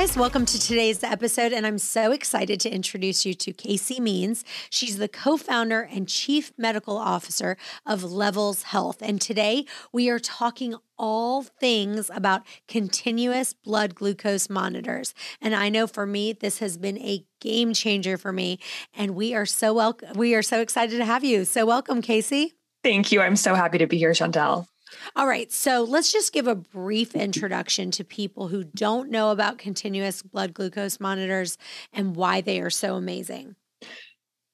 Guys, welcome to today's episode. And I'm so excited to introduce you to Casey Means. She's the co founder and chief medical officer of Levels Health. And today we are talking all things about continuous blood glucose monitors. And I know for me, this has been a game changer for me. And we are so welcome. We are so excited to have you. So welcome, Casey. Thank you. I'm so happy to be here, Chantel. All right. So let's just give a brief introduction to people who don't know about continuous blood glucose monitors and why they are so amazing.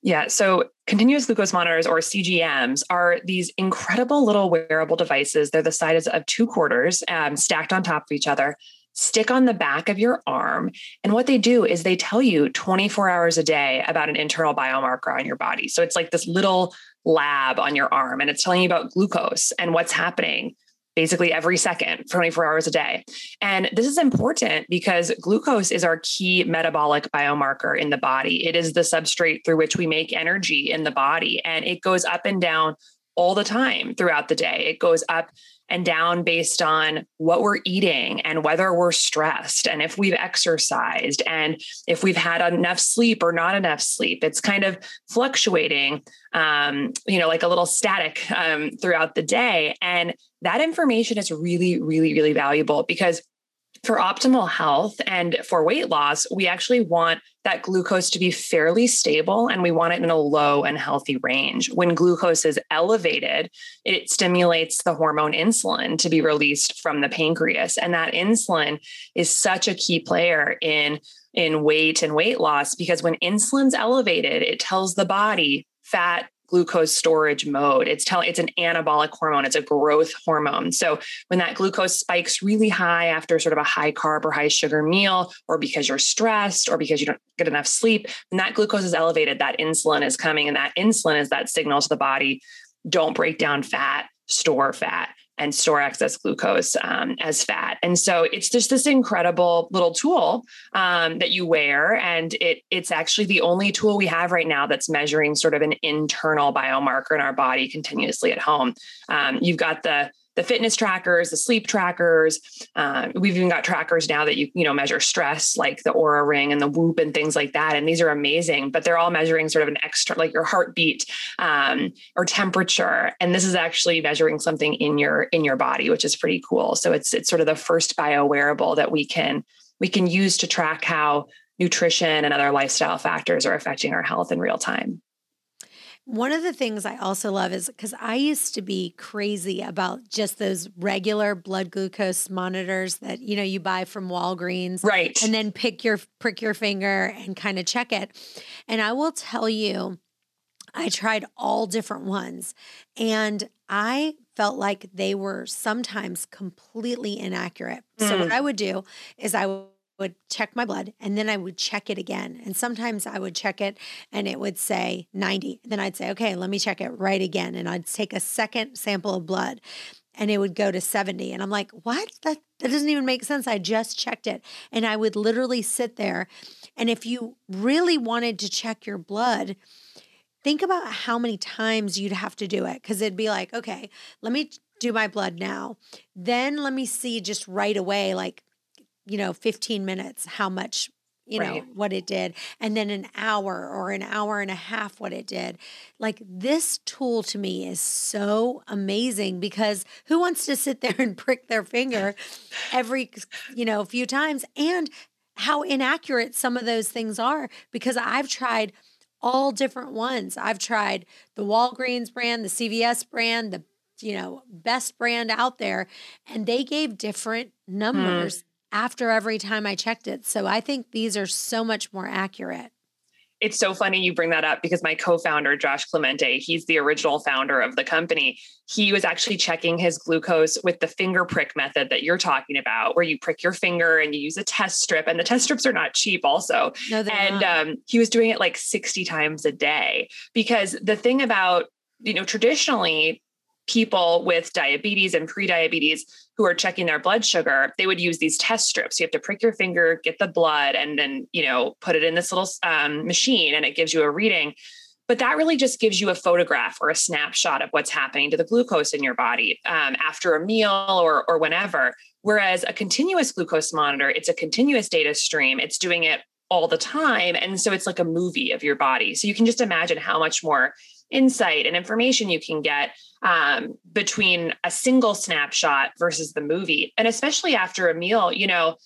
Yeah. So continuous glucose monitors or CGMs are these incredible little wearable devices. They're the size of two quarters um, stacked on top of each other, stick on the back of your arm. And what they do is they tell you 24 hours a day about an internal biomarker on your body. So it's like this little lab on your arm and it's telling you about glucose and what's happening basically every second 24 hours a day. And this is important because glucose is our key metabolic biomarker in the body. It is the substrate through which we make energy in the body and it goes up and down all the time throughout the day. It goes up and down based on what we're eating and whether we're stressed and if we've exercised and if we've had enough sleep or not enough sleep. It's kind of fluctuating, um, you know, like a little static um, throughout the day. And that information is really, really, really valuable because for optimal health and for weight loss, we actually want that glucose to be fairly stable and we want it in a low and healthy range. When glucose is elevated, it stimulates the hormone insulin to be released from the pancreas. And that insulin is such a key player in, in weight and weight loss because when insulin's elevated, it tells the body fat glucose storage mode. It's telling it's an anabolic hormone, it's a growth hormone. So when that glucose spikes really high after sort of a high carb or high sugar meal, or because you're stressed or because you don't get enough sleep, when that glucose is elevated, that insulin is coming, and that insulin is that signal to the body don't break down fat, store fat and store excess glucose um, as fat. And so it's just this incredible little tool um, that you wear, and it it's actually the only tool we have right now that's measuring sort of an internal biomarker in our body continuously at home. Um, you've got the the fitness trackers, the sleep trackers. Uh, we've even got trackers now that you you know measure stress, like the Oura Ring and the Whoop and things like that. And these are amazing, but they're all measuring sort of an extra, like your heartbeat um, or temperature. And this is actually measuring something in your in your body, which is pretty cool. So it's it's sort of the first bio wearable that we can we can use to track how nutrition and other lifestyle factors are affecting our health in real time. One of the things I also love is because I used to be crazy about just those regular blood glucose monitors that you know you buy from Walgreens, right? And then pick your prick your finger and kind of check it. And I will tell you, I tried all different ones, and I felt like they were sometimes completely inaccurate. Mm. So what mm. I would do is I would would check my blood and then I would check it again. And sometimes I would check it and it would say 90. Then I'd say, okay, let me check it right again. And I'd take a second sample of blood and it would go to 70. And I'm like, what? That, that doesn't even make sense. I just checked it. And I would literally sit there. And if you really wanted to check your blood, think about how many times you'd have to do it. Cause it'd be like, okay, let me do my blood now. Then let me see just right away, like, you know, 15 minutes, how much, you right. know, what it did, and then an hour or an hour and a half, what it did. Like this tool to me is so amazing because who wants to sit there and prick their finger every, you know, few times? And how inaccurate some of those things are because I've tried all different ones. I've tried the Walgreens brand, the CVS brand, the you know, best brand out there and they gave different hmm. numbers after every time I checked it. So I think these are so much more accurate. It's so funny you bring that up because my co-founder Josh Clemente, he's the original founder of the company. He was actually checking his glucose with the finger prick method that you're talking about, where you prick your finger and you use a test strip, and the test strips are not cheap, also. No, and um, he was doing it like 60 times a day because the thing about you know traditionally people with diabetes and pre-diabetes who are checking their blood sugar, they would use these test strips. You have to prick your finger, get the blood, and then you know put it in this little um, machine, and it gives you a reading. But that really just gives you a photograph or a snapshot of what's happening to the glucose in your body um, after a meal or or whenever. Whereas a continuous glucose monitor, it's a continuous data stream. It's doing it all the time, and so it's like a movie of your body. So you can just imagine how much more insight and information you can get um, between a single snapshot versus the movie. And especially after a meal, you know,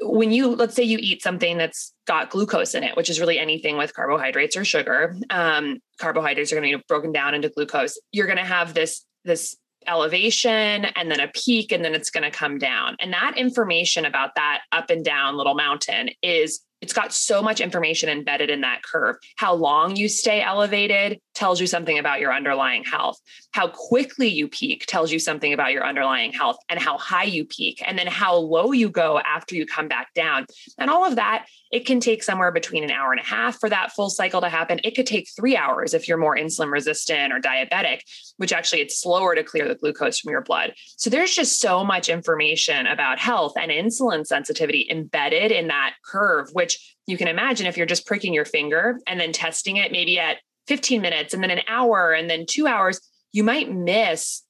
when you let's say you eat something that's got glucose in it, which is really anything with carbohydrates or sugar, um, carbohydrates are going to be broken down into glucose. You're going to have this this elevation and then a peak and then it's going to come down. And that information about that up and down little mountain is it's got so much information embedded in that curve. How long you stay elevated tells you something about your underlying health. How quickly you peak tells you something about your underlying health and how high you peak and then how low you go after you come back down. And all of that, it can take somewhere between an hour and a half for that full cycle to happen. It could take 3 hours if you're more insulin resistant or diabetic, which actually it's slower to clear the glucose from your blood. So there's just so much information about health and insulin sensitivity embedded in that curve which which you can imagine if you're just pricking your finger and then testing it maybe at 15 minutes and then an hour and then two hours, you might miss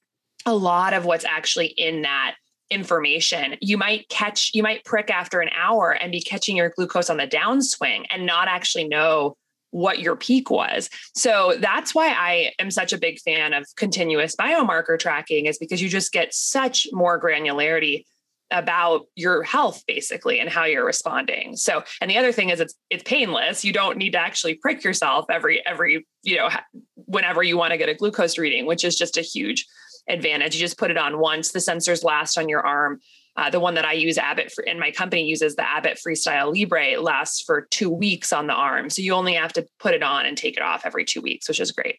a lot of what's actually in that information. You might catch, you might prick after an hour and be catching your glucose on the downswing and not actually know what your peak was. So that's why I am such a big fan of continuous biomarker tracking, is because you just get such more granularity about your health basically and how you're responding. So, and the other thing is it's it's painless. You don't need to actually prick yourself every every, you know, whenever you want to get a glucose reading, which is just a huge advantage. You just put it on once. The sensors last on your arm. Uh, the one that I use, Abbott, and my company uses the Abbott Freestyle Libre, lasts for two weeks on the arm. So you only have to put it on and take it off every two weeks, which is great.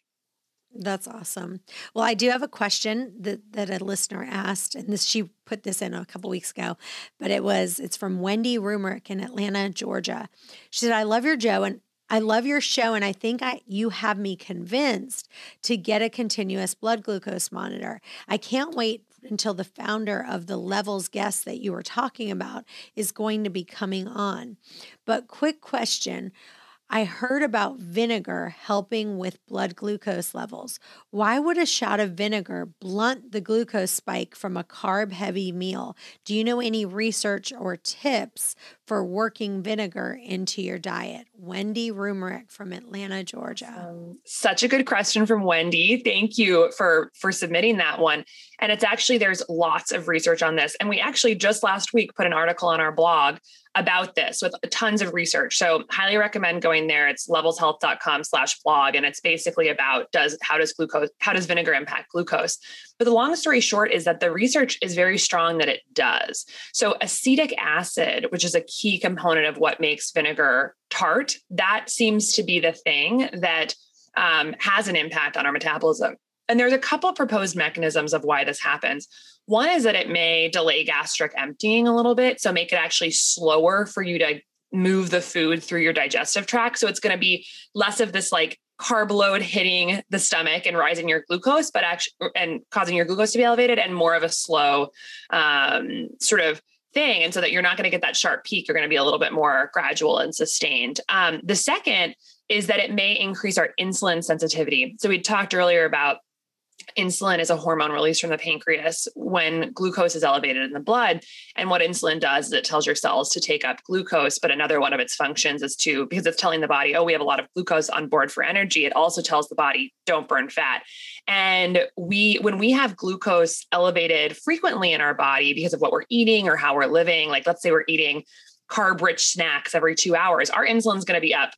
That's awesome. Well, I do have a question that, that a listener asked, and this she put this in a couple weeks ago, but it was it's from Wendy Rumerick in Atlanta, Georgia. She said, "I love your Joe, and I love your show, and I think I you have me convinced to get a continuous blood glucose monitor. I can't wait until the founder of the Levels guest that you were talking about is going to be coming on. But quick question." I heard about vinegar helping with blood glucose levels. Why would a shot of vinegar blunt the glucose spike from a carb heavy meal? Do you know any research or tips for working vinegar into your diet? Wendy Rumerick from Atlanta, Georgia. Um, such a good question from Wendy. Thank you for for submitting that one. And it's actually there's lots of research on this and we actually just last week put an article on our blog about this with tons of research. So highly recommend going there. It's levelshealth.com slash blog. And it's basically about does how does glucose, how does vinegar impact glucose? But the long story short is that the research is very strong that it does. So acetic acid, which is a key component of what makes vinegar tart, that seems to be the thing that um, has an impact on our metabolism. And there's a couple proposed mechanisms of why this happens. One is that it may delay gastric emptying a little bit, so make it actually slower for you to move the food through your digestive tract. So it's going to be less of this like carb load hitting the stomach and rising your glucose, but actually and causing your glucose to be elevated, and more of a slow um, sort of thing. And so that you're not going to get that sharp peak, you're going to be a little bit more gradual and sustained. Um, the second is that it may increase our insulin sensitivity. So we talked earlier about insulin is a hormone released from the pancreas when glucose is elevated in the blood. And what insulin does is it tells your cells to take up glucose. But another one of its functions is to, because it's telling the body, oh, we have a lot of glucose on board for energy, it also tells the body, don't burn fat. And we, when we have glucose elevated frequently in our body because of what we're eating or how we're living, like let's say we're eating carb rich snacks every two hours, our insulin's going to be up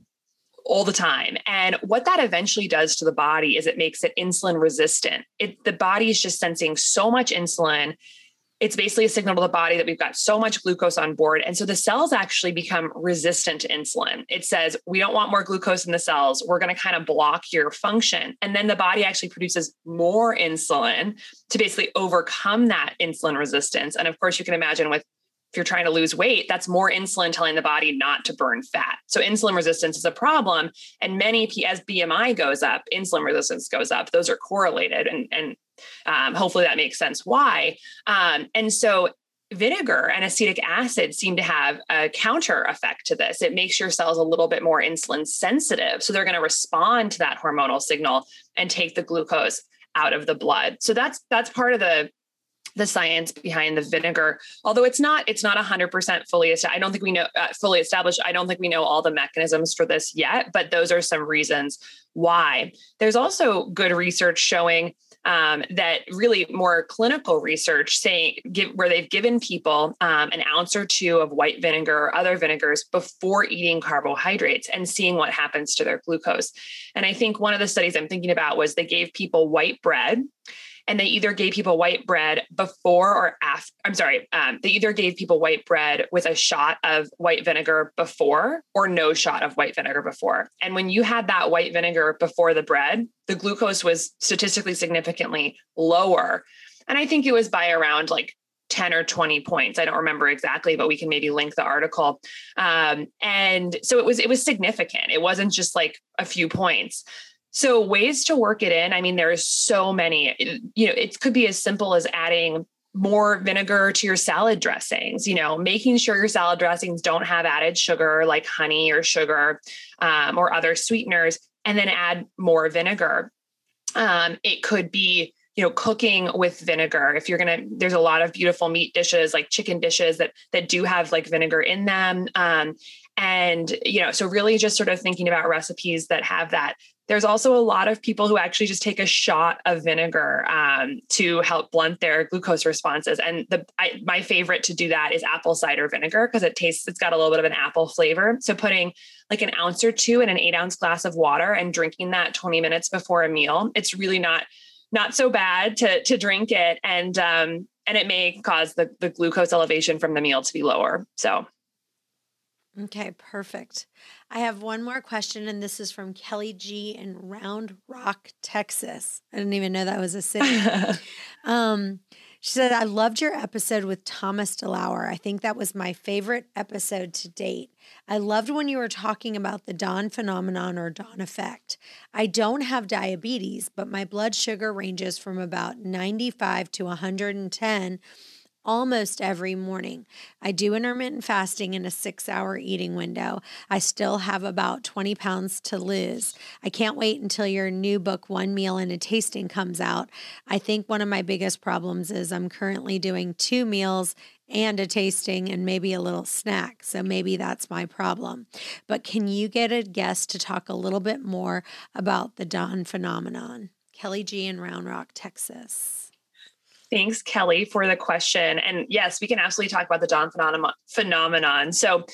all the time. And what that eventually does to the body is it makes it insulin resistant. It, the body is just sensing so much insulin. It's basically a signal to the body that we've got so much glucose on board. And so the cells actually become resistant to insulin. It says, we don't want more glucose in the cells. We're going to kind of block your function. And then the body actually produces more insulin to basically overcome that insulin resistance. And of course, you can imagine with if you're trying to lose weight, that's more insulin telling the body not to burn fat. So insulin resistance is a problem. And many, as BMI goes up, insulin resistance goes up. Those are correlated. And, and Um, hopefully that makes sense why. Um, and so vinegar and acetic acid seem to have a counter effect to this. It makes your cells a little bit more insulin sensitive. So they're going to respond to that hormonal signal and take the glucose out of the blood. So that's that's part of the the science behind the vinegar although it's not it's not 100% fully established i don't think we know uh, fully established i don't think we know all the mechanisms for this yet but those are some reasons why there's also good research showing um, that really more clinical research saying give, where they've given people um, an ounce or two of white vinegar or other vinegars before eating carbohydrates and seeing what happens to their glucose. And I think one of the studies I'm thinking about was they gave people white bread and they either gave people white bread before or after. I'm sorry, um, they either gave people white bread with a shot of white vinegar before or no shot of white vinegar before. And when you had that white vinegar before the bread, the glucose was statistically significantly lower. And I think it was by around like 10 or 20 points. I don't remember exactly, but we can maybe link the article. Um, and so it was it was significant. It wasn't just like a few points. So ways to work it in. I mean, there's so many. You know, it could be as simple as adding more vinegar to your salad dressings you know making sure your salad dressings don't have added sugar like honey or sugar um, or other sweeteners and then add more vinegar um, it could be you know cooking with vinegar if you're gonna there's a lot of beautiful meat dishes like chicken dishes that that do have like vinegar in them um, and you know so really just sort of thinking about recipes that have that there's also a lot of people who actually just take a shot of vinegar um, to help blunt their glucose responses. And the I, my favorite to do that is apple cider vinegar because it tastes it's got a little bit of an apple flavor. So putting like an ounce or two in an eight ounce glass of water and drinking that 20 minutes before a meal, it's really not not so bad to to drink it and um, and it may cause the the glucose elevation from the meal to be lower. So Okay, perfect. I have one more question, and this is from Kelly G in Round Rock, Texas. I didn't even know that was a city. um, she said, I loved your episode with Thomas DeLauer. I think that was my favorite episode to date. I loved when you were talking about the dawn phenomenon or dawn effect. I don't have diabetes, but my blood sugar ranges from about 95 to 110 almost every morning. I do intermittent fasting in a six hour eating window. I still have about 20 pounds to lose. I can't wait until your new book, One Meal and a Tasting, comes out. I think one of my biggest problems is I'm currently doing two meals and a tasting and maybe a little snack. So maybe that's my problem. But can you get a guest to talk a little bit more about the dawn phenomenon? Kelly G in Round Rock, Texas. Thanks, Kelly, for the question. And yes, we can absolutely talk about the dawn phenomenon. So,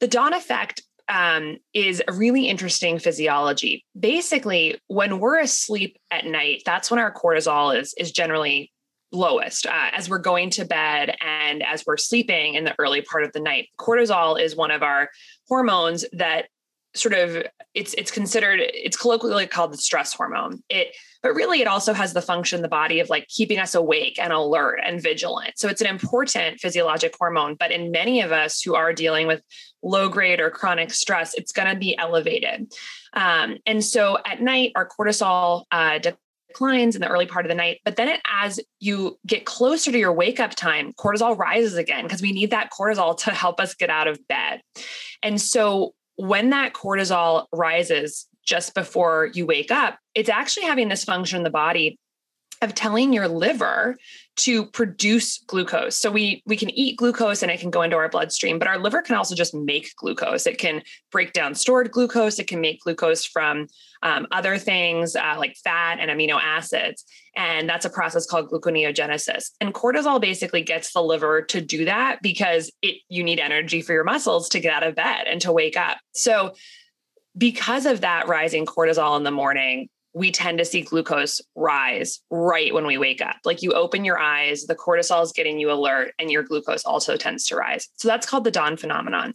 the dawn effect um, is a really interesting physiology. Basically, when we're asleep at night, that's when our cortisol is is generally lowest uh, as we're going to bed and as we're sleeping in the early part of the night. Cortisol is one of our hormones that sort of it's it's considered it's colloquially called the stress hormone. It but really it also has the function the body of like keeping us awake and alert and vigilant. So it's an important physiologic hormone, but in many of us who are dealing with low grade or chronic stress, it's going to be elevated. Um, and so at night, our cortisol uh, declines in the early part of the night, but then it, as you get closer to your wake up time, cortisol rises again because we need that cortisol to help us get out of bed. And so when that cortisol rises just before you wake up, it's actually having this function in the body of telling your liver to produce glucose. So we we can eat glucose and it can go into our bloodstream, but our liver can also just make glucose. It can break down stored glucose. It can make glucose from um, other things uh, like fat and amino acids, and that's a process called gluconeogenesis. And cortisol basically gets the liver to do that because it you need energy for your muscles to get out of bed and to wake up. So because of that rising cortisol in the morning, we tend to see glucose rise right when we wake up. Like you open your eyes, the cortisol is getting you alert, and your glucose also tends to rise. So that's called the dawn phenomenon.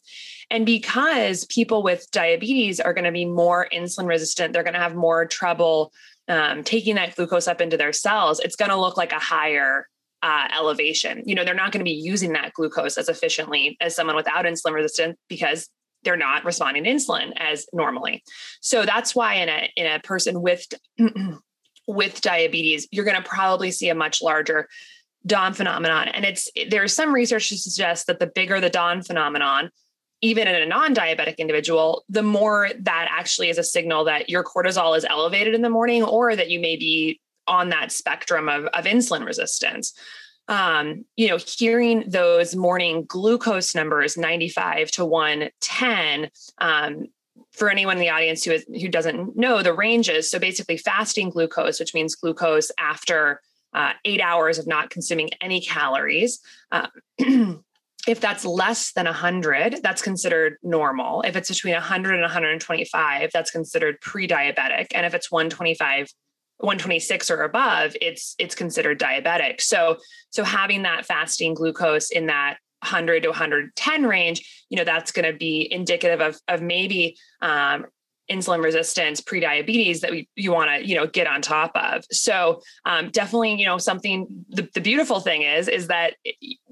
And because people with diabetes are going to be more insulin resistant, they're going to have more trouble um, taking that glucose up into their cells. It's going to look like a higher uh, elevation. You know, they're not going to be using that glucose as efficiently as someone without insulin resistance because they're not responding to insulin as normally. So that's why in a in a person with with diabetes, you're going to probably see a much larger dawn phenomenon. And it's there's some research to suggest that the bigger the dawn phenomenon, even in a non-diabetic individual, the more that actually is a signal that your cortisol is elevated in the morning or that you may be on that spectrum of, of insulin resistance. Um, you know, hearing those morning glucose numbers, 95 to 110, um, for anyone in the audience who is who doesn't know the ranges, so basically fasting glucose, which means glucose after uh, eight hours of not consuming any calories. Uh, if that's less than 100, that's considered normal. If it's between 100 and 125, that's considered pre-diabetic. And if it's 125 126 or above it's it's considered diabetic. So so having that fasting glucose in that 100 to 110 range you know that's going to be indicative of of maybe um, insulin resistance pre-diabetes that we, you want to you know get on top of. So um, definitely you know something the, the beautiful thing is is that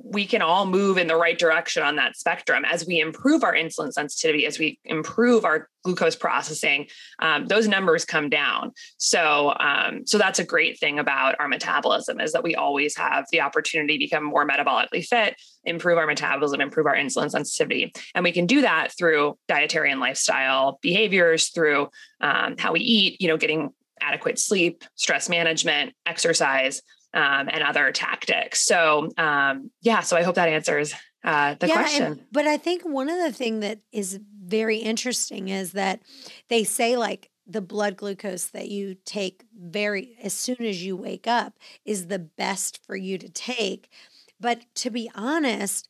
we can all move in the right direction on that spectrum as we improve our insulin sensitivity as we improve our glucose processing um, those numbers come down. So um, so that's a great thing about our metabolism is that we always have the opportunity to become more metabolically fit improve our metabolism improve our insulin sensitivity. And we can do that through dietary and lifestyle behaviors through um, how we eat you know getting adequate sleep stress management exercise um, and other tactics so um, yeah so i hope that answers uh, the yeah, question. And, but I think one of the thing that is very interesting is that they say like the blood glucose that you take very as soon as you wake up is the best for you to take. But to be honest,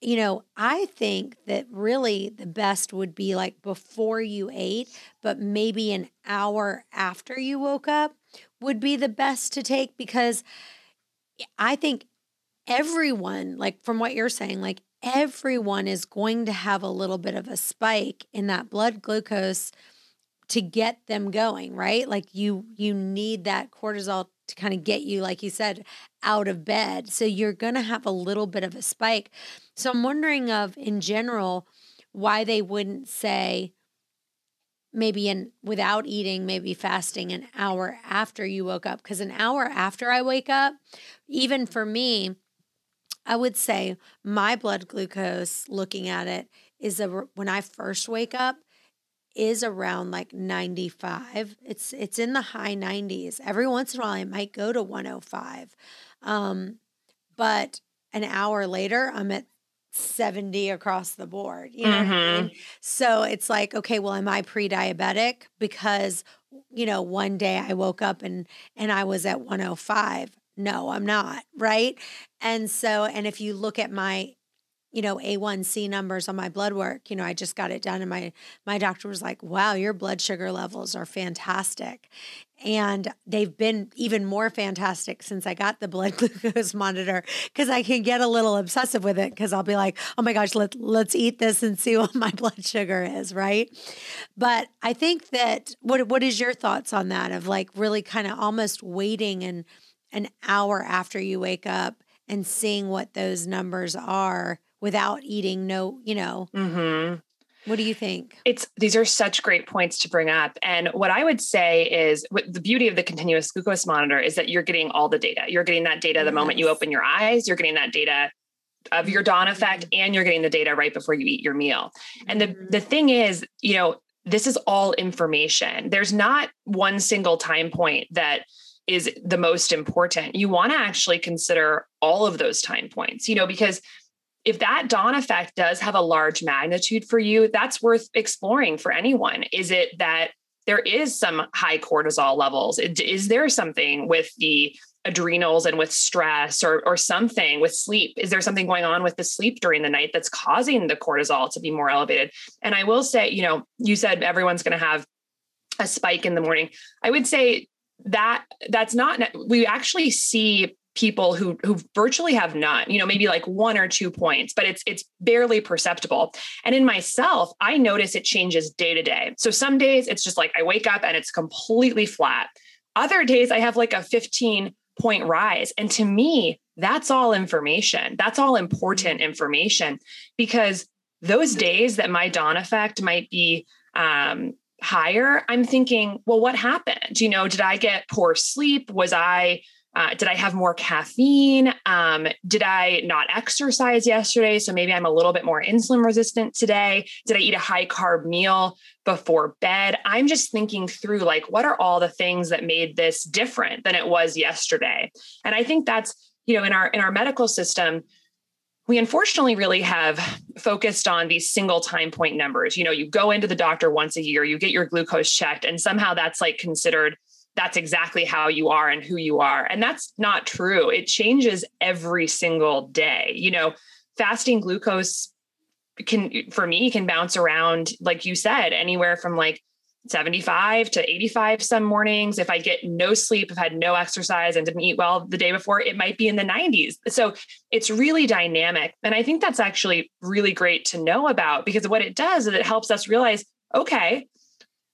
you know, I think that really the best would be like before you ate, but maybe an hour after you woke up would be the best to take because I think everyone, like from what you're saying, like everyone is going to have a little bit of a spike in that blood glucose to get them going, right? Like you you need that cortisol to kind of get you like you said out of bed. So you're going to have a little bit of a spike. So I'm wondering of in general why they wouldn't say maybe in without eating, maybe fasting an hour after you woke up because an hour after I wake up, even for me, I would say my blood glucose, looking at it, is a, when I first wake up, is around like 95. It's it's in the high 90s. Every once in a while, it might go to 105, um, but an hour later, I'm at 70 across the board. You know mm-hmm. I mean? So it's like, okay, well, am I pre-diabetic because you know one day I woke up and and I was at 105 no, I'm not, right? And so, and if you look at my, you know, A1C numbers on my blood work, you know, I just got it done and my my doctor was like, "Wow, your blood sugar levels are fantastic." And they've been even more fantastic since I got the blood glucose monitor because I can get a little obsessive with it because I'll be like, oh my gosh, let, let's eat this and see what my blood sugar is, right? But I think that what what is your thoughts on that of like really kind of almost waiting and an hour after you wake up and seeing what those numbers are without eating no you know mm-hmm. what do you think it's these are such great points to bring up and what i would say is the beauty of the continuous glucose monitor is that you're getting all the data you're getting that data the yes. moment you open your eyes you're getting that data of your dawn effect mm-hmm. and you're getting the data right before you eat your meal and the mm-hmm. the thing is you know this is all information there's not one single time point that is the most important. You want to actually consider all of those time points, you know, because if that dawn effect does have a large magnitude for you, that's worth exploring for anyone. Is it that there is some high cortisol levels? Is there something with the adrenals and with stress or or something with sleep? Is there something going on with the sleep during the night that's causing the cortisol to be more elevated? And I will say, you know, you said everyone's going to have a spike in the morning. I would say that that's not we actually see people who who virtually have none you know maybe like one or two points but it's it's barely perceptible. And in myself i notice it changes day to day. So some days it's just like i wake up and it's completely flat. Other days i have like a 15 point rise. And to me that's all information. That's all important information because those days that my dawn effect might be um, higher, I'm thinking, well, what happened? You know, did I get poor sleep? Was I uh, did I have more caffeine? Um, did I not exercise yesterday? So maybe I'm a little bit more insulin resistant today. Did I eat a high carb meal before bed? I'm just thinking through like, what are all the things that made this different than it was yesterday? And I think that's, you know, in our in our medical system, we unfortunately really have focused on these single time point numbers. You know, you go into the doctor once a year, you get your glucose checked, and somehow that's like considered that's exactly how you are and who you are. And that's not true. It changes every single day. You know, fasting glucose can, for me, can bounce around, like you said, anywhere from like 75 to 85 some mornings. If I get no sleep, if I had no exercise and didn't eat well the day before, it might be in the 90s. So it's really dynamic. And I think that's actually really great to know about because what it does is it helps us realize okay,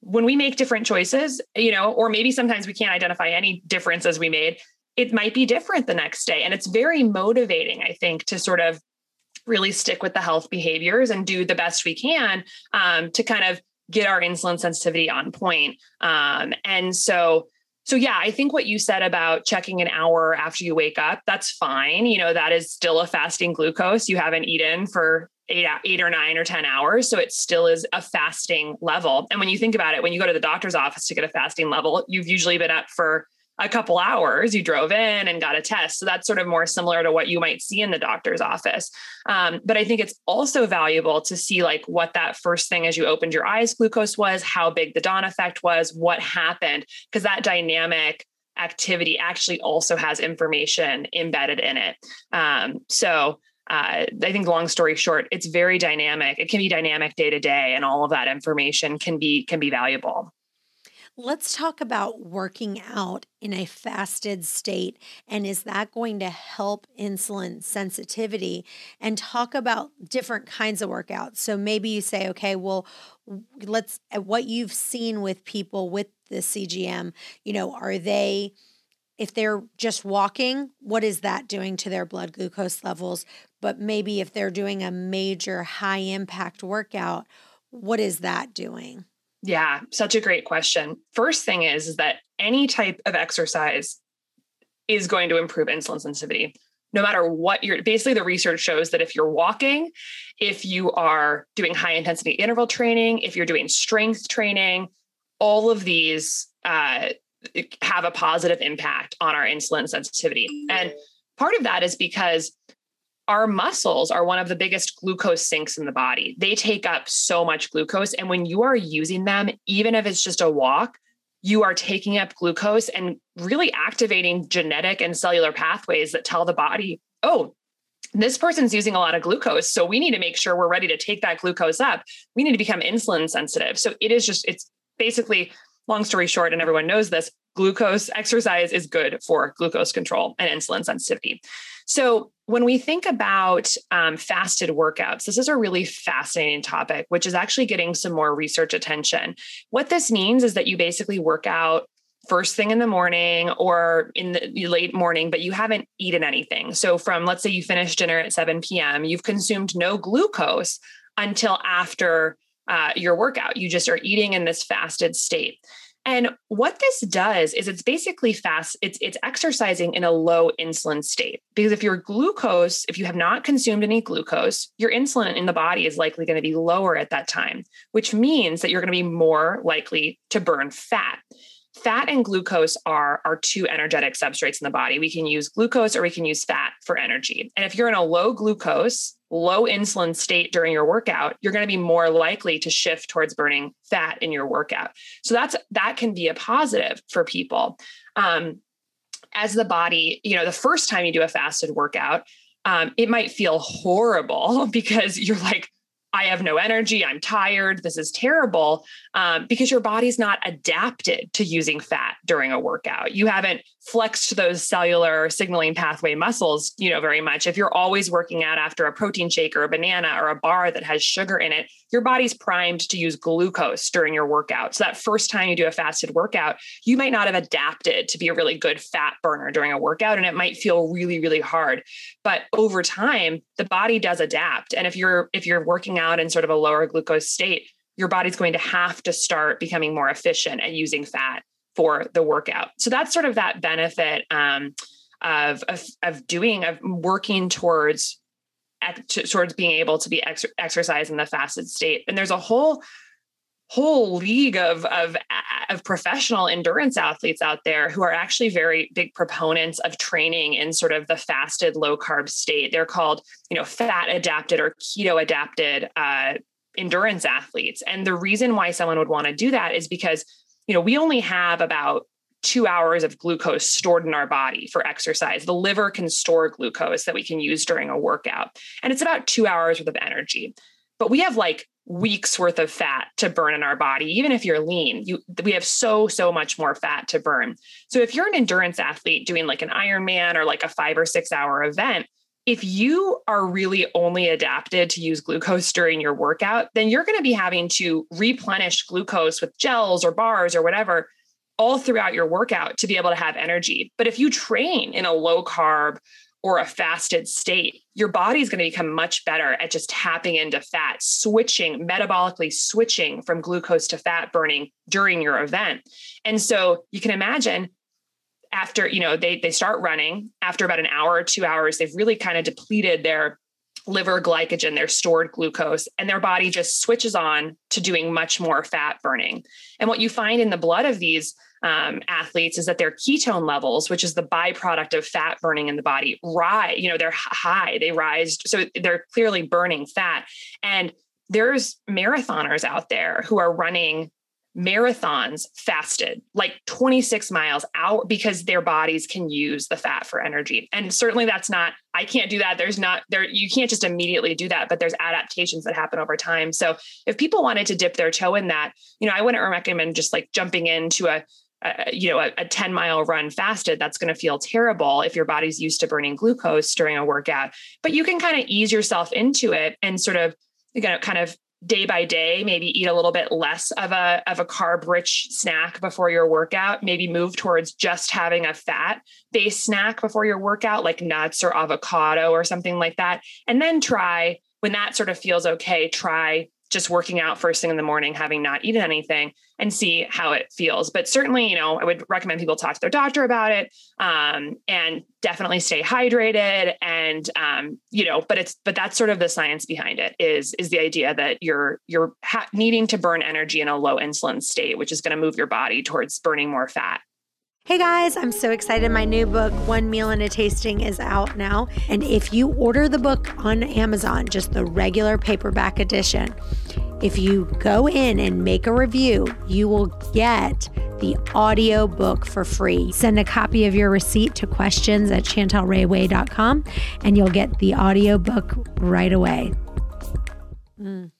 when we make different choices, you know, or maybe sometimes we can't identify any differences we made, it might be different the next day. And it's very motivating, I think, to sort of really stick with the health behaviors and do the best we can um, to kind of get our insulin sensitivity on point. Um, and so, so yeah, I think what you said about checking an hour after you wake up, that's fine. You know, that is still a fasting glucose. You haven't eaten for eight, eight or nine or 10 hours. So it still is a fasting level. And when you think about it, when you go to the doctor's office to get a fasting level, you've usually been up for a couple hours. You drove in and got a test. So that's sort of more similar to what you might see in the doctor's office. Um, but I think it's also valuable to see like what that first thing as you opened your eyes glucose was, how big the dawn effect was, what happened, because that dynamic activity actually also has information embedded in it. Um, so uh, I think long story short, it's very dynamic. It can be dynamic day to day, and all of that information can be can be valuable. Let's talk about working out in a fasted state. And is that going to help insulin sensitivity? And talk about different kinds of workouts. So maybe you say, okay, well, let's, what you've seen with people with the CGM, you know, are they, if they're just walking, what is that doing to their blood glucose levels? But maybe if they're doing a major high impact workout, what is that doing? Yeah, such a great question. First thing is, is that any type of exercise is going to improve insulin sensitivity. No matter what you're basically, the research shows that if you're walking, if you are doing high intensity interval training, if you're doing strength training, all of these uh, have a positive impact on our insulin sensitivity. And part of that is because our muscles are one of the biggest glucose sinks in the body. They take up so much glucose. And when you are using them, even if it's just a walk, you are taking up glucose and really activating genetic and cellular pathways that tell the body, oh, this person's using a lot of glucose. So we need to make sure we're ready to take that glucose up. We need to become insulin sensitive. So it is just, it's basically long story short, and everyone knows this, glucose exercise is good for glucose control and insulin sensitivity. So, when we think about um, fasted workouts, this is a really fascinating topic, which is actually getting some more research attention. What this means is that you basically work out first thing in the morning or in the late morning, but you haven't eaten anything. So, from let's say you finish dinner at 7 p.m., you've consumed no glucose until after uh, your workout. You just are eating in this fasted state. And what this does is it's basically fast, it's it's exercising in a low insulin state. Because if your glucose, if you have not consumed any glucose, your insulin in the body is likely going to be lower at that time, which means that you're going to be more likely to burn fat. Fat and glucose are our two energetic substrates in the body. We can use glucose or we can use fat for energy. And if you're in a low glucose low insulin state during your workout, you're going to be more likely to shift towards burning fat in your workout. So that's that can be a positive for people. Um, as the body, you know, the first time you do a fasted workout, um, it might feel horrible because you're like, I have no energy. I'm tired. This is terrible um, because your body's not adapted to using fat during a workout. You haven't flexed those cellular signaling pathway muscles, you know, very much. If you're always working out after a protein shake or a banana or a bar that has sugar in it, your body's primed to use glucose during your workout. So that first time you do a fasted workout, you might not have adapted to be a really good fat burner during a workout, and it might feel really, really hard. But over time, the body does adapt. And if you're if you're working out in sort of a lower glucose state, your body's going to have to start becoming more efficient at using fat for the workout. So that's sort of that benefit um, of, of, of doing of working towards towards being able to be ex- exercise in the fasted state. And there's a whole whole league of, of of professional endurance athletes out there who are actually very big proponents of training in sort of the fasted low carb state. They're called, you know, fat adapted or keto adapted uh, endurance athletes. And the reason why someone would want to do that is because, you know, we only have about two hours of glucose stored in our body for exercise. The liver can store glucose that we can use during a workout. And it's about two hours worth of energy. But we have like weeks worth of fat to burn in our body even if you're lean you we have so so much more fat to burn so if you're an endurance athlete doing like an ironman or like a 5 or 6 hour event if you are really only adapted to use glucose during your workout, then you're going to be having to replenish glucose with gels or bars or whatever all throughout your workout to be able to have energy. But if you train in a low carb or a fasted state, your body is going to become much better at just tapping into fat, switching, metabolically switching from glucose to fat burning during your event. And so you can imagine after you know they they start running. After about an hour or two hours they've really kind of depleted their liver glycogen their stored glucose and their body just switches on to doing much more fat burning. And what you find in the blood of these um, athletes is that their ketone levels which is the byproduct of fat burning in the body rise you know they're high. They rise so they're clearly burning fat. And there's marathoners out there who are running marathons fasted like 26 miles out because their bodies can use the fat for energy. And certainly that's not i can't do that. There's not there you can't just immediately do that but there's adaptations that happen over time. So if people wanted to dip their toe in that you know i wouldn't recommend just like jumping into a you know, a, a 10 mile run fasted, that's going to feel terrible if your body's used to burning glucose during a workout. But you can kind of ease yourself into it and sort of, you know, kind of day by day maybe eat a little bit less of a of a carb rich snack before your workout maybe move towards just having a fat based snack before your workout like nuts or avocado or something like that. And then try when that sort of feels okay try just working out first thing in the morning, having not eaten anything, and see how it feels. But certainly, you know, I would recommend people talk to their doctor about it, um, and definitely stay hydrated. And um, you know, but it's but that's sort of the science behind it is is the idea that you're you're ha- needing to burn energy in a low insulin state, which is going to move your body towards burning more fat. Hey guys, I'm so excited. My new book, One Meal and a Tasting, is out now. And if you order the book on Amazon, just the regular paperback edition, if you go in and make a review, you will get the audio book for free. Send a copy of your receipt to questions at chantelrayway.com and you'll get the audio book right away. Mm.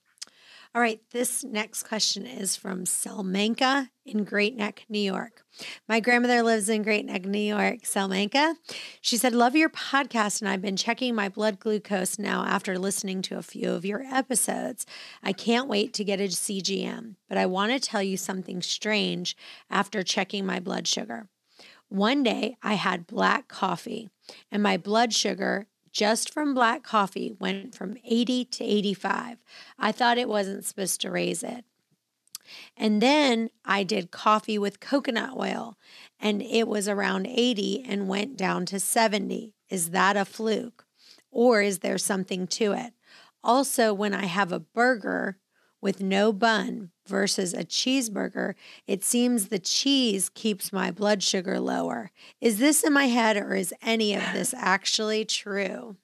All right, this next question is from Selmanka in Great Neck, New York. My grandmother lives in Great Neck, New York, Selmanka. She said, Love your podcast, and I've been checking my blood glucose now after listening to a few of your episodes. I can't wait to get a CGM, but I want to tell you something strange after checking my blood sugar. One day I had black coffee, and my blood sugar just from black coffee went from 80 to 85. I thought it wasn't supposed to raise it. And then I did coffee with coconut oil and it was around 80 and went down to 70. Is that a fluke? Or is there something to it? Also, when I have a burger with no bun versus a cheeseburger, it seems the cheese keeps my blood sugar lower. Is this in my head or is any of this actually true?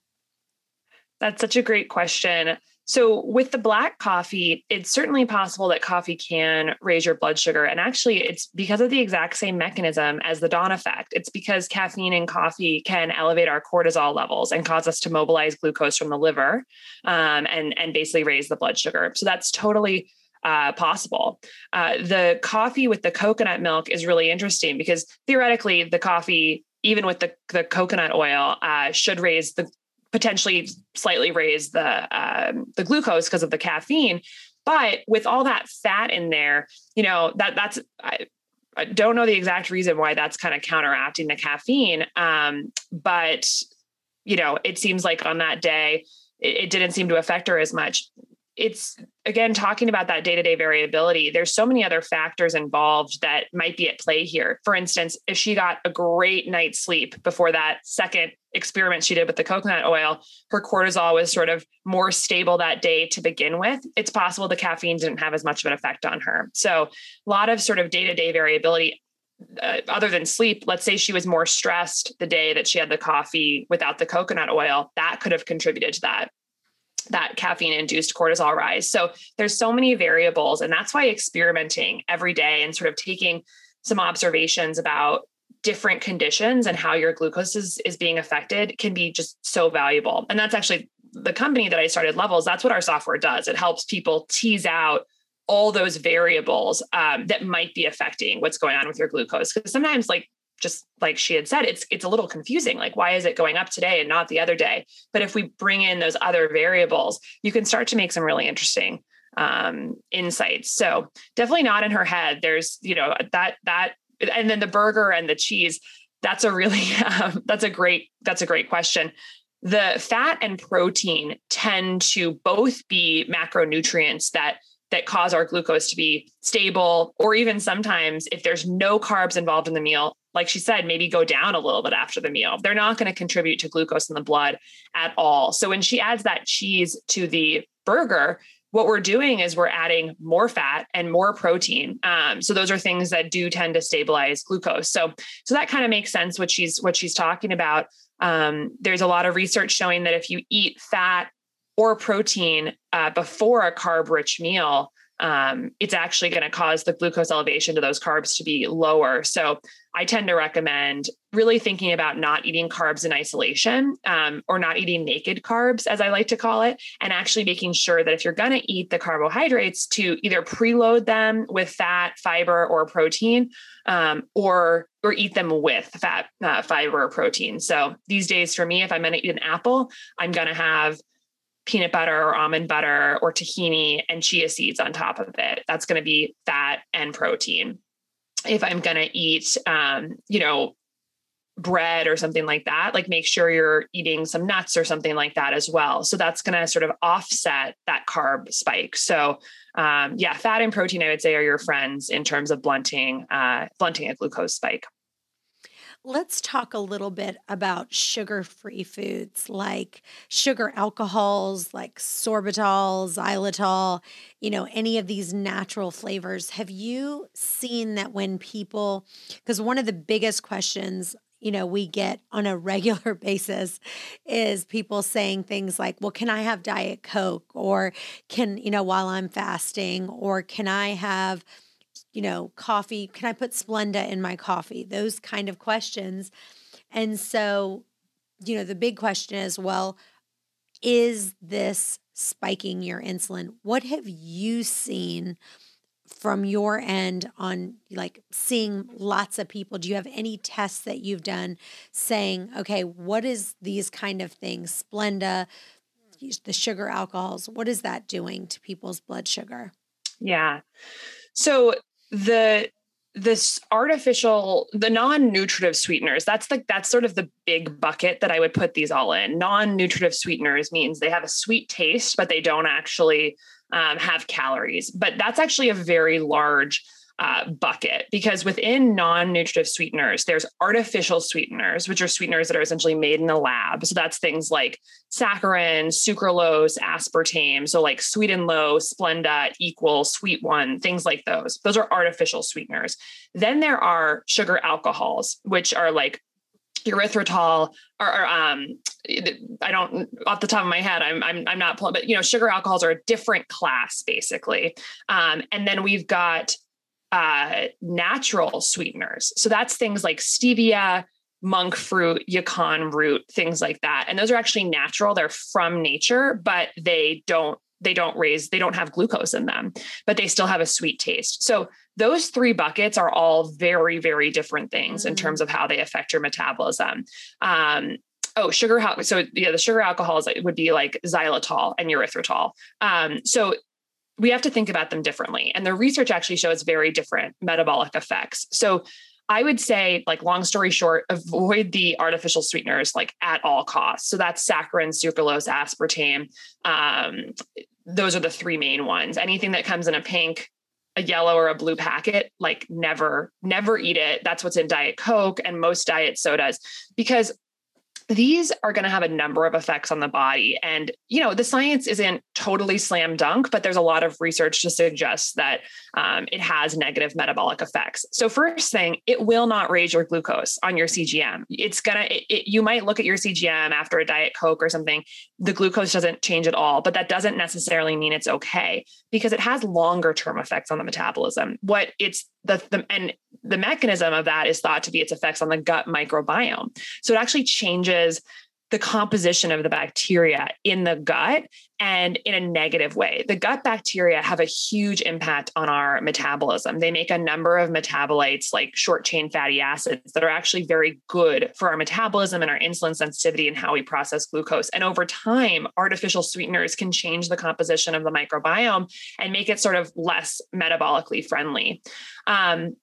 That's such a great question. So, with the black coffee, it's certainly possible that coffee can raise your blood sugar. And actually, it's because of the exact same mechanism as the dawn effect. It's because caffeine in coffee can elevate our cortisol levels and cause us to mobilize glucose from the liver um, and, and basically raise the blood sugar. So, that's totally uh, possible. Uh, the coffee with the coconut milk is really interesting because theoretically, the coffee even with the, the coconut oil, uh, should raise the potentially slightly raise the um, the glucose because of the caffeine. But with all that fat in there, you know that that's I, I don't know the exact reason why that's kind of counteracting the caffeine. Um, but you know, it seems like on that day, it, it didn't seem to affect her as much it's again talking about that day-to-day variability there's so many other factors involved that might be at play here. For instance if she got a great night's sleep before that second experiment she did with the coconut oil her cortisol was sort of more stable that day to begin with. It's possible the caffeine didn't have as much of an effect on her. So a lot of sort of day-to-day variability uh, other than sleep, let's say she was more stressed the day that she had the coffee without the coconut oil, that could have contributed to that that caffeine induced cortisol rise. So there's so many variables and that's why experimenting every day and sort of taking some observations about different conditions and how your glucose is, is being affected can be just so valuable. And that's actually the company that I started Levels. That's what our software does. It helps people tease out all those variables um, that might be affecting what's going on with your glucose. Because sometimes, like just like she had said, it's it's a little confusing. Like, why is it going up today and not the other day? But if we bring in those other variables, you can start to make some really interesting um, insights. So definitely not in her head. There's you know that that and then the burger and the cheese. That's a really um, that's a great that's a great question the fat and protein tend to both be macronutrients that that cause our glucose to be stable, or even sometimes if there's no carbs involved in the meal, like she said, maybe go down a little bit after the meal. They're not going to contribute to glucose in the blood at all. So when she adds that cheese to the burger, what we're doing is we're adding more fat and more protein. Um, so those are things that do tend to stabilize glucose. So so that kind of makes sense what she's what she's talking about. Um, there's a lot of research showing that if you eat fat or protein uh, before a carb rich meal, um, it's actually going to cause the glucose elevation to those carbs to be lower. So I tend to recommend really thinking about not eating carbs in isolation um, or not eating naked carbs, as I like to call it, and actually making sure that if you're going to eat the carbohydrates, to either preload them with fat, fiber, or protein, um, or or eat them with fat, uh, fiber, or protein. So these days, for me, if I'm going to eat an apple, I'm going to have peanut butter or almond butter or tahini and chia seeds on top of it. That's going to be fat and protein. If I'm going to eat, um, you know, bread or something like that, like make sure you're eating some nuts or something like that as well. So that's going to sort of offset that carb spike. So um, yeah, fat and protein, I would say, are your friends in terms of blunting uh, blunting a glucose spike. Let's talk a little bit about sugar free foods like sugar alcohols, like sorbitol, xylitol, you know, any of these natural flavors. Have you seen that when people, because one of the biggest questions you know, we get on a regular basis is people saying things like, well, can I have Diet Coke? Or can, you know, while I'm fasting? Or can I have, you know, coffee, can I put Splenda in my coffee? Those kind of questions. And so, you know, the big question is, well, is this spiking your insulin? What have you seen from your end on like seeing lots of people? Do you have any tests that you've done saying, okay, what is these kind of things, Splenda, the sugar alcohols, what is that doing to people's blood sugar? Yeah. So the this artificial the non-nutritive sweeteners that's the that's sort of the big bucket that i would put these all in. Non-nutritive sweeteners means they have a sweet taste but they don't actually um, have calories. But that's actually a very large uh, bucket. Because within non-nutritive sweeteners there's artificial sweeteners which are sweeteners that are essentially made in the lab. So that's things like saccharin sucralose aspartame. So like sweet and low splenda equal sweet one things like those. Those are artificial sweeteners. Then there are sugar alcohols which are like erythritol or, or, um I don't off the top of my head I'm I'm I'm not but you know sugar alcohols are a different class basically. Um and then we've got uh, natural sweeteners. So that's things like stevia, monk fruit, yacon root, things like that. And those are actually natural. They're from nature, but they don't they don't raise they don't have glucose in them, but they still have a sweet taste. So those three buckets are all very very different things mm. in terms of how they affect your metabolism. Um, oh sugar so yeah the sugar alcohols would be like xylitol and erythritol um, so we have to think about them differently. And the research actually shows very different metabolic effects. So I would say, like, long story short, avoid the artificial sweeteners like at all costs. So that's saccharin, sucralose, aspartame. Um, those are the three main ones. Anything that comes in a pink, a yellow or a blue packet, like never, never eat it. That's what's in Diet Coke and most diet sodas because these are going to have a number of effects on the body. And, you know, the science isn't totally slam dunk, but there's a lot of research to suggest that um, it has negative metabolic effects. So, first thing, it will not raise your glucose on your CGM. It's going to, you might look at your CGM after a Diet Coke or something, the glucose doesn't change at all, but that doesn't necessarily mean it's okay because it has longer term effects on the metabolism. What it's the, the and the mechanism of that is thought to be its effects on the gut microbiome. So it actually changes the composition of the bacteria in the gut and in a negative way. The gut bacteria have a huge impact on our metabolism. They make a number of metabolites like short chain fatty acids that are actually very good for our metabolism and our insulin sensitivity and how we process glucose. And over time, artificial sweeteners can change the composition of the microbiome and make it sort of less metabolically friendly. Um,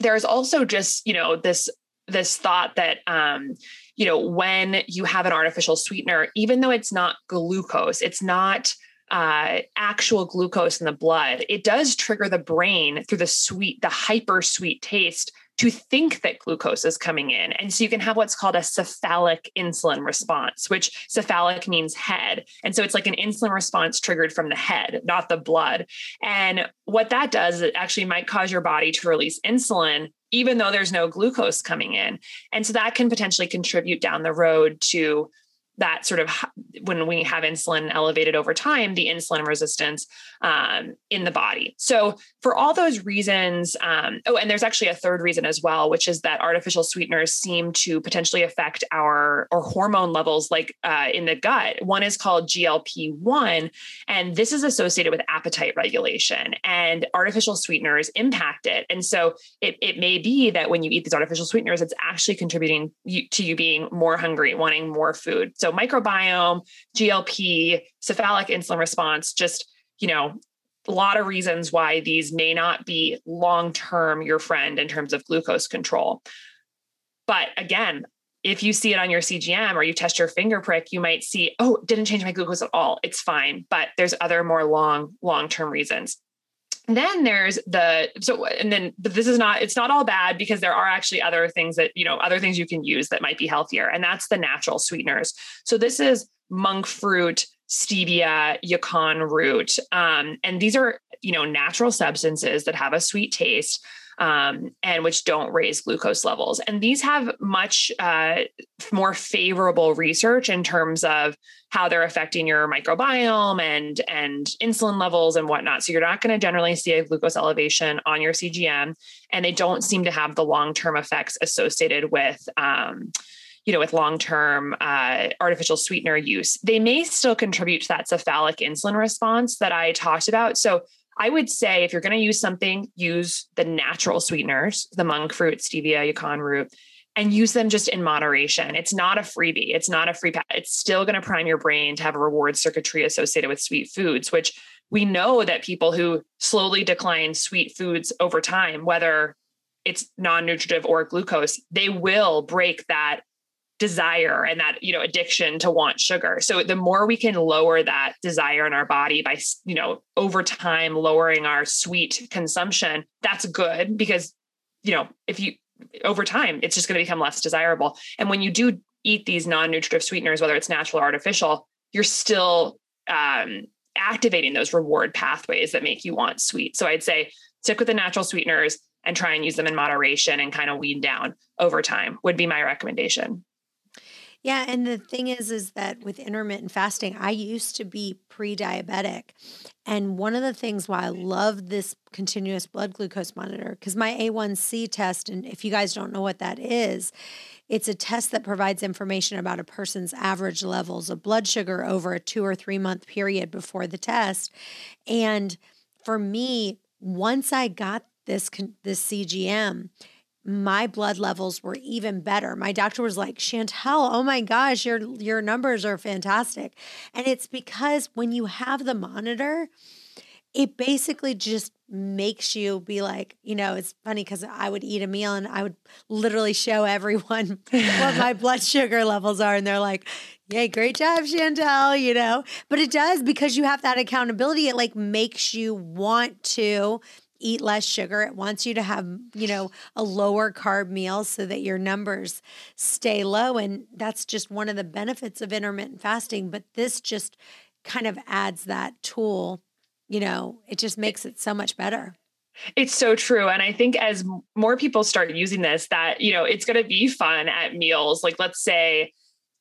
there's also just, you know, this this thought that um, you know, when you have an artificial sweetener, even though it's not glucose, it's not uh, actual glucose in the blood, it does trigger the brain through the sweet, the hyper sweet taste to think that glucose is coming in. And so you can have what's called a cephalic insulin response, which cephalic means head. And so it's like an insulin response triggered from the head, not the blood. And what that does, it actually might cause your body to release insulin even though there's no glucose coming in. And so that can potentially contribute down the road to that sort of when we have insulin elevated over time, the insulin resistance um, in the body. So, for all those reasons, um, oh, and there's actually a third reason as well, which is that artificial sweeteners seem to potentially affect our or hormone levels, like uh, in the gut. One is called GLP one, and this is associated with appetite regulation, and artificial sweeteners impact it. And so, it it may be that when you eat these artificial sweeteners, it's actually contributing to you being more hungry, wanting more food. So so microbiome, GLP, cephalic insulin response, just, you know, a lot of reasons why these may not be long term your friend in terms of glucose control. But again, if you see it on your CGM or you test your finger prick, you might see, oh, didn't change my glucose at all. It's fine. But there's other more long, long term reasons then there's the so and then but this is not it's not all bad because there are actually other things that you know other things you can use that might be healthier and that's the natural sweeteners. So this is monk fruit stevia yacon root um, and these are you know natural substances that have a sweet taste um, and which don't raise glucose levels. And these have much uh, more favorable research in terms of how they're affecting your microbiome and and insulin levels and whatnot. So you're not going to generally see a glucose elevation on your CGM, and they don't seem to have the long term effects associated with. Um, you know, with long-term uh, artificial sweetener use, they may still contribute to that cephalic insulin response that I talked about. So I would say if you're going to use something, use the natural sweeteners, the monk fruit, stevia, yacon root, and use them just in moderation. It's not a freebie. It's not a free pass. It's still going to prime your brain to have a reward circuitry associated with sweet foods, which we know that people who slowly decline sweet foods over time, whether it's non-nutritive or glucose, they will break that desire and that you know addiction to want sugar. So the more we can lower that desire in our body by you know over time lowering our sweet consumption that's good because you know if you over time it's just going to become less desirable. And when you do eat these non-nutritive sweeteners whether it's natural or artificial you're still um, activating those reward pathways that make you want sweet. So i'd say stick with the natural sweeteners and try and use them in moderation and kind of wean down over time would be my recommendation yeah, and the thing is is that with intermittent fasting, I used to be pre-diabetic. And one of the things why I love this continuous blood glucose monitor cuz my A1C test and if you guys don't know what that is, it's a test that provides information about a person's average levels of blood sugar over a 2 or 3 month period before the test. And for me, once I got this this CGM, my blood levels were even better. My doctor was like, "Chantel, oh my gosh, your your numbers are fantastic." And it's because when you have the monitor, it basically just makes you be like, you know, it's funny because I would eat a meal and I would literally show everyone what my blood sugar levels are. And they're like, Yay, great job, Chantel, you know. But it does because you have that accountability. It like makes you want to eat less sugar. It wants you to have, you know, a lower carb meal so that your numbers stay low. And that's just one of the benefits of intermittent fasting. But this just kind of adds that tool, you know, it just makes it so much better. It's so true. And I think as more people start using this, that, you know, it's going to be fun at meals. Like, let's say,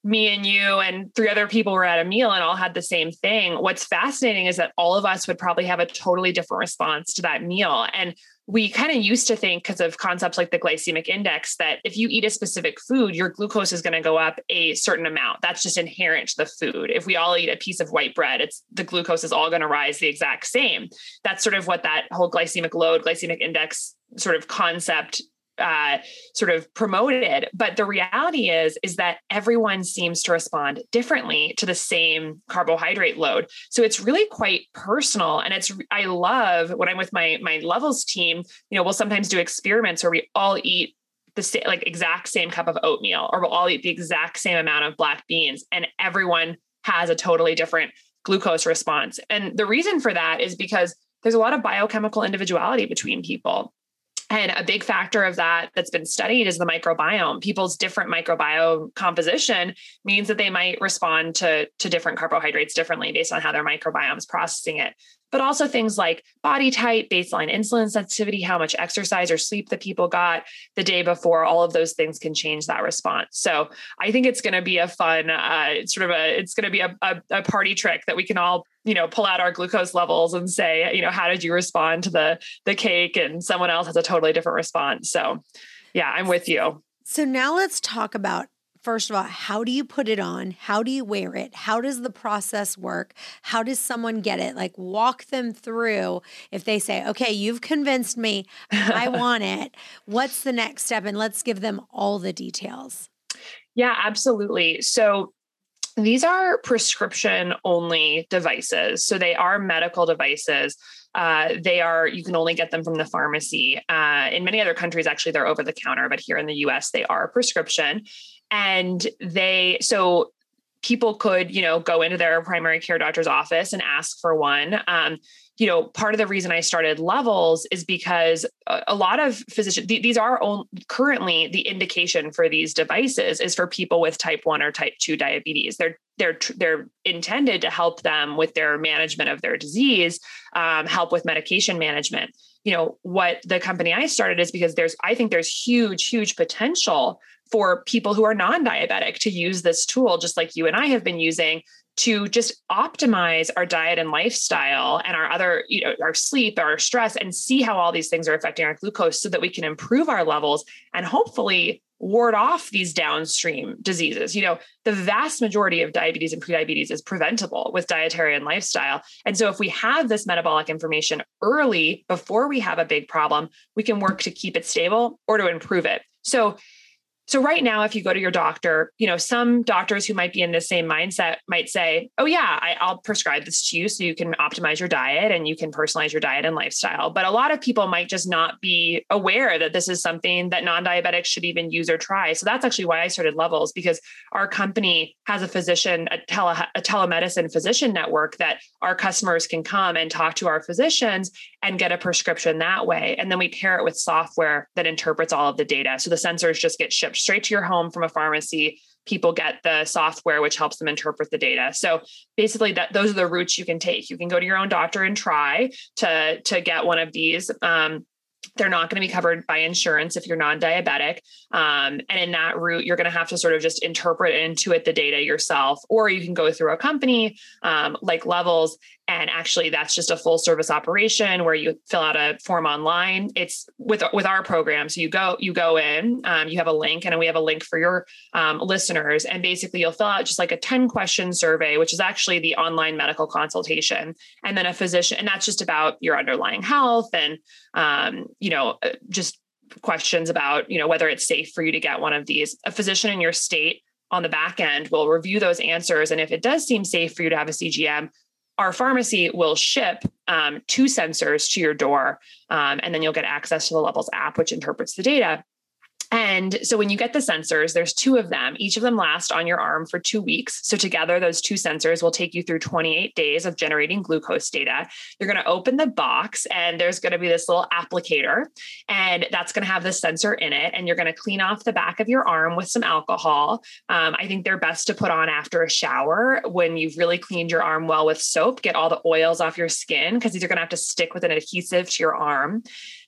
me and you and three other people were at a meal and all had the same thing. What's fascinating is that all of us would probably have a totally different response to that meal. And we kind of used to think because of concepts like the glycemic index that if you eat a specific food, your glucose is going to go up a certain amount. That's just inherent to the food. If we all eat a piece of white bread, it's the glucose is all going to rise the exact same. That's sort of what that whole glycemic load, glycemic index sort of concept uh, sort of promoted. But the reality is is that everyone seems to respond differently to the same carbohydrate load. So it's really quite personal. And it's i love when i'm with my my levels team you know we'll sometimes do experiments where we all eat the same like exact same cup of oatmeal or we'll all eat the exact same amount of black beans and everyone has a totally different glucose response. And the reason for that is because there's a lot of biochemical individuality between people and a big factor of that that's been studied is the microbiome. People's different microbiome composition means that they might respond to, to different carbohydrates differently based on how their microbiome is processing it but also things like body type, baseline insulin sensitivity, how much exercise or sleep the people got the day before. All of those things can change that response. So I think it's going to be a fun, uh, sort of a, it's going to be a, a, a party trick that we can all you know pull out our glucose levels and say you know how did you respond to the the cake and someone else has a totally different response so yeah i'm with you so now let's talk about first of all, how do you put it on? How do you wear it? How does the process work? How does someone get it? Like, walk them through if they say, okay, you've convinced me, I want it. What's the next step? And let's give them all the details. Yeah, absolutely. So, these are prescription only devices. So, they are medical devices. Uh, they are you can only get them from the pharmacy. Uh, in many other countries actually they're over the counter but here in the us they are prescription. And they so people could you know go into their primary care doctor's office and ask for one. Um, you know part of the reason i started levels is because a, lot of physicians th- these are on, currently the indication for these devices is for people with type 1 or type 2 diabetes. They're they're they're intended to help them with their management of their disease um, help with medication management. You know what the company i started is because there's i think there's huge huge potential for people who are non-diabetic to use this tool just like you and I have been using to just optimize our diet and lifestyle and our other you know our sleep our stress and see how all these things are affecting our glucose so that we can improve our levels and hopefully ward off these downstream diseases. You know the vast majority of diabetes and prediabetes is preventable with dietary and lifestyle. And so if we have this metabolic information early before we have a big problem we can work to keep it stable or to improve it. So so right now, if you go to your doctor, you know, some doctors who might be in the same mindset might say, oh yeah, I, will prescribe this to you so you can optimize your diet and you can personalize your diet and lifestyle. But a lot of people might just not be aware that this is something that non-diabetics should even use or try. So that's actually why I started Levels because our company has a physician, a, tele, a telemedicine physician network that our customers can come and talk to our physicians and get a prescription that way. And then we pair it with software that interprets all of the data. So the sensors just get shipped straight to your home from a pharmacy. People get the software which helps them interpret the data. So basically that those are the routes you can take. You can go to your own doctor and try to to get one of these. Um, they're not going to be covered by insurance if you're non-diabetic. Um, and in that route you're going to have to sort of just interpret and intuit the data yourself or you can go through a company um, like levels and actually that's just a full service operation where you fill out a form online. It's with with our program. So you go you go in um, you have a link and we have a link for your um, listeners. And basically you'll fill out just like a 10 question survey which is actually the online medical consultation. And then a physician and that's just about your underlying health and um, you know uh, just questions about you know whether it's safe for you to get one of these. A physician in your state on the back end will review those answers. And if it does seem safe for you to have a cgm our pharmacy will ship um, two sensors to your door, um, and then you'll get access to the Levels app, which interprets the data. And so when you get the sensors, there's two of them. Each of them last on your arm for two weeks. So together, those two sensors will take you through 28 days of generating glucose data. You're going to open the box and there's going to be this little applicator, and that's going to have the sensor in it. And you're going to clean off the back of your arm with some alcohol. Um, I think they're best to put on after a shower when you've really cleaned your arm well with soap, get all the oils off your skin because these are going to have to stick with an adhesive to your arm.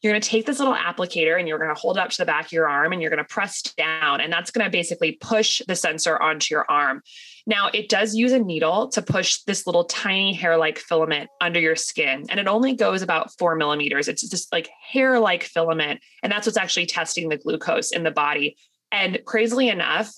You're going to take this little applicator and you're going to hold it up to the back of your arm and you're going to press down. And that's going to basically push the sensor onto your arm. Now, it does use a needle to push this little tiny hair like filament under your skin, and it only goes about four millimeters. It's just like hair like filament. And that's what's actually testing the glucose in the body. And crazily enough,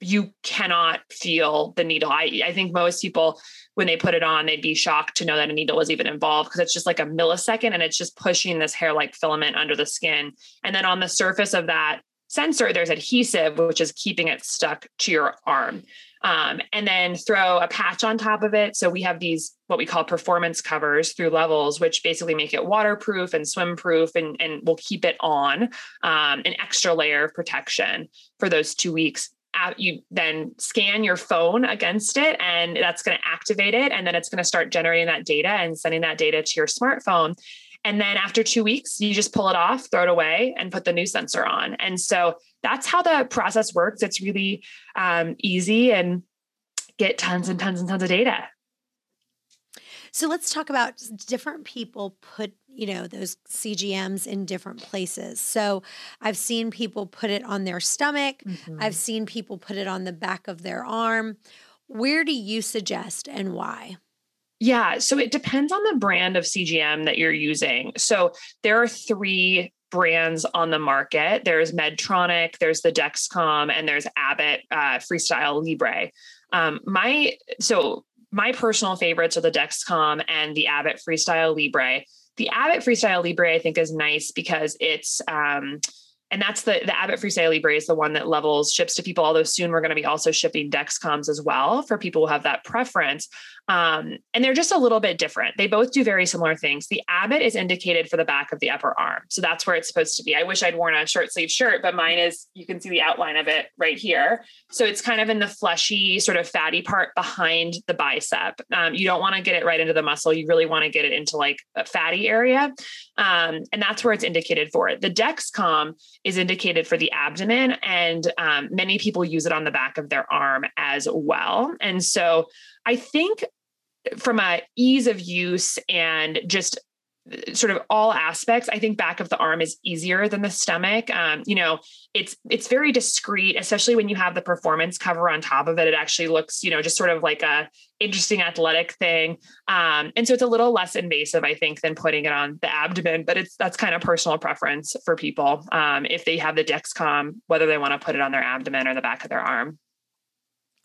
you cannot feel the needle. I, I think most people, when they put it on, they'd be shocked to know that a needle was even involved because it's just like a millisecond and it's just pushing this hair like filament under the skin. And then on the surface of that sensor, there's adhesive, which is keeping it stuck to your arm. Um, and then throw a patch on top of it. So we have these what we call performance covers through levels, which basically make it waterproof and swim proof and, and will keep it on um, an extra layer of protection for those two weeks you then scan your phone against it and that's going to activate it and then it's going to start generating that data and sending that data to your smartphone. And then after two weeks you just pull it off throw it away and put the new sensor on. And so that's how the process works. It's really um, easy and get tons and tons and tons of data so let's talk about different people put, you know, those CGMs in different places. So I've seen people put it on their stomach, mm-hmm. I've seen people put it on the back of their arm. Where do you suggest and why? Yeah, so it depends on the brand of CGM that you're using. So there are three brands on the market. There's Medtronic, there's the Dexcom, and there's Abbott uh, Freestyle Libre. Um, my so my personal favorites are the Dexcom and the Abbott Freestyle Libre. The Abbott Freestyle Libre, I think, is nice because it's um, and that's the the Abbott Freestyle Libre is the one that levels ships to people. Although soon we're going to be also shipping Dexcoms as well for people who have that preference. Um, and they're just a little bit different. They both do very similar things. The Abbott is indicated for the back of the upper arm. So that's where it's supposed to be. I wish I'd worn a short sleeve shirt, but mine is, you can see the outline of it right here. So it's kind of in the fleshy, sort of fatty part behind the bicep. Um, you don't want to get it right into the muscle. You really want to get it into like a fatty area. Um, and that's where it's indicated for. It. The Dexcom is indicated for the abdomen, and um, many people use it on the back of their arm as well. And so I think from a ease of use and just sort of all aspects i think back of the arm is easier than the stomach. Um, you know it's it's very discreet especially when you have the performance cover on top of it. It actually looks you know just sort of like a interesting athletic thing. Um, and so it's a little less invasive i think than putting it on the abdomen but it's that's kind of personal preference for people um, if they have the dexcom whether they want to put it on their abdomen or the back of their arm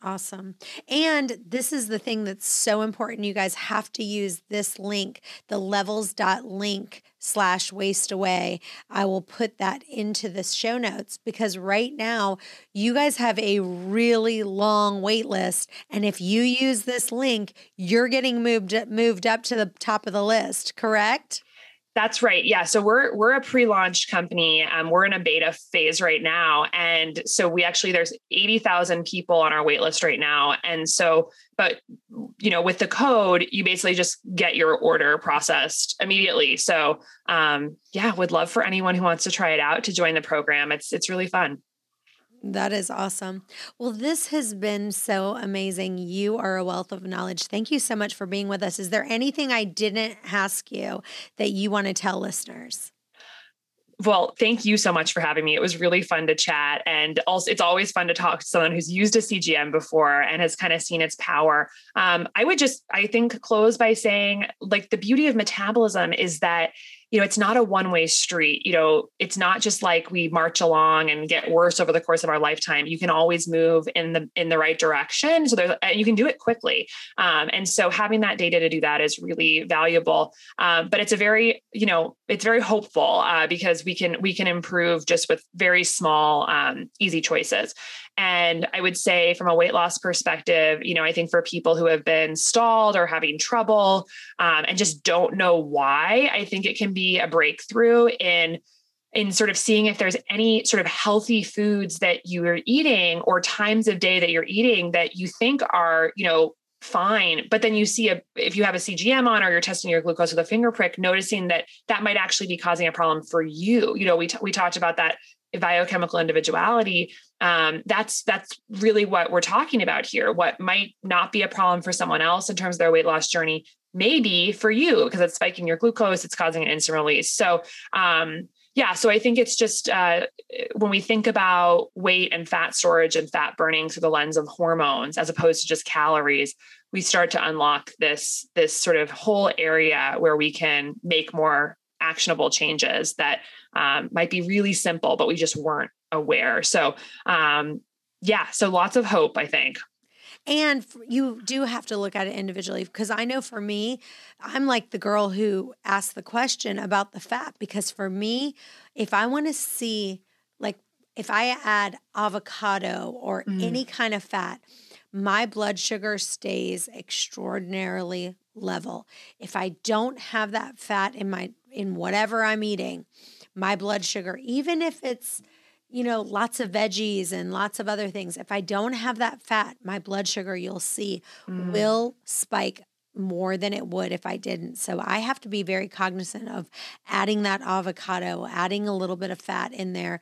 Awesome. And this is the thing that's so important. You guys have to use this link, the levels.link slash Waist Away. I will put that into the show notes because right now you guys have a really long wait list. And if you use this link, you're getting moved moved up to the top of the list, correct? That's right. Yeah. So we're we're a pre-launch company. Um, we're in a beta phase right now, and so we actually there's eighty thousand people on our waitlist right now. And so, but you know, with the code, you basically just get your order processed immediately. So, um, yeah, would love for anyone who wants to try it out to join the program. It's it's really fun. That is awesome. Well, this has been so amazing. You are a wealth of knowledge. Thank you so much for being with us. Is there anything I didn't ask you that you want to tell listeners? Well, thank you so much for having me. It was really fun to chat. And also, it's always fun to talk to someone who's used a CGM before and has kind of seen its power. Um, I would just, I think, close by saying like the beauty of metabolism is that you know, it's not a one way street. You know, it's not just like we march along and get worse over the course of our lifetime. You can always move in the in the right direction. So there's you can do it quickly. Um, and so having that data to do that is really valuable. Um, but it's a very, you know, it's very hopeful uh, because we can we can improve just with very small, um, easy choices. And I would say, from a weight loss perspective, you know, I think for people who have been stalled or having trouble um, and just don't know why, I think it can be a breakthrough in in sort of seeing if there's any sort of healthy foods that you are eating or times of day that you're eating that you think are, you know, fine. But then you see a if you have a cgm on or you're testing your glucose with a finger prick noticing that that might actually be causing a problem for you. You know we, t- we talked about that biochemical individuality um, that's that's really what we're talking about here. What might not be a problem for someone else in terms of their weight loss journey maybe for you because it's spiking your glucose it's causing an insulin release. So um, yeah so i think it's just uh, when we think about weight and fat storage and fat burning through the lens of hormones as opposed to just calories we start to unlock this this sort of whole area where we can make more actionable changes that um, might be really simple but we just weren't aware so um, yeah so lots of hope i think and you do have to look at it individually because I know for me, I'm like the girl who asked the question about the fat because for me, if I want to see, like, if I add avocado or mm. any kind of fat, my blood sugar stays extraordinarily level. If I don't have that fat in my in whatever I'm eating, my blood sugar, even if it's you know, lots of veggies and lots of other things. If I don't have that fat, my blood sugar, you'll see, mm. will spike more than it would if I didn't. So I have to be very cognizant of adding that avocado, adding a little bit of fat in there.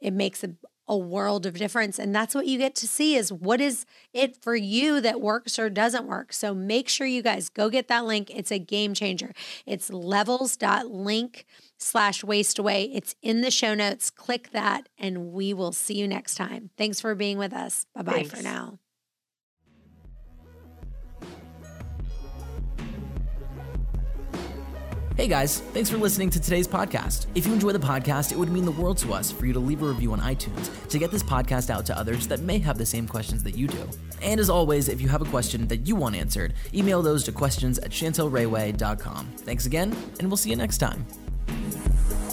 It makes a, a world of difference. And that's what you get to see is what is it for you that works or doesn't work. So make sure you guys go get that link. It's a game changer. It's levels.link slash Waist Away. It's in the show notes. Click that and we will see you next time. Thanks for being with us. Bye bye for now. Hey guys, thanks for listening to today's podcast. If you enjoy the podcast, it would mean the world to us for you to leave a review on iTunes to get this podcast out to others that may have the same questions that you do. And as always, if you have a question that you want answered, email those to questions at chantelrayway.com. Thanks again, and we'll see you next time. Música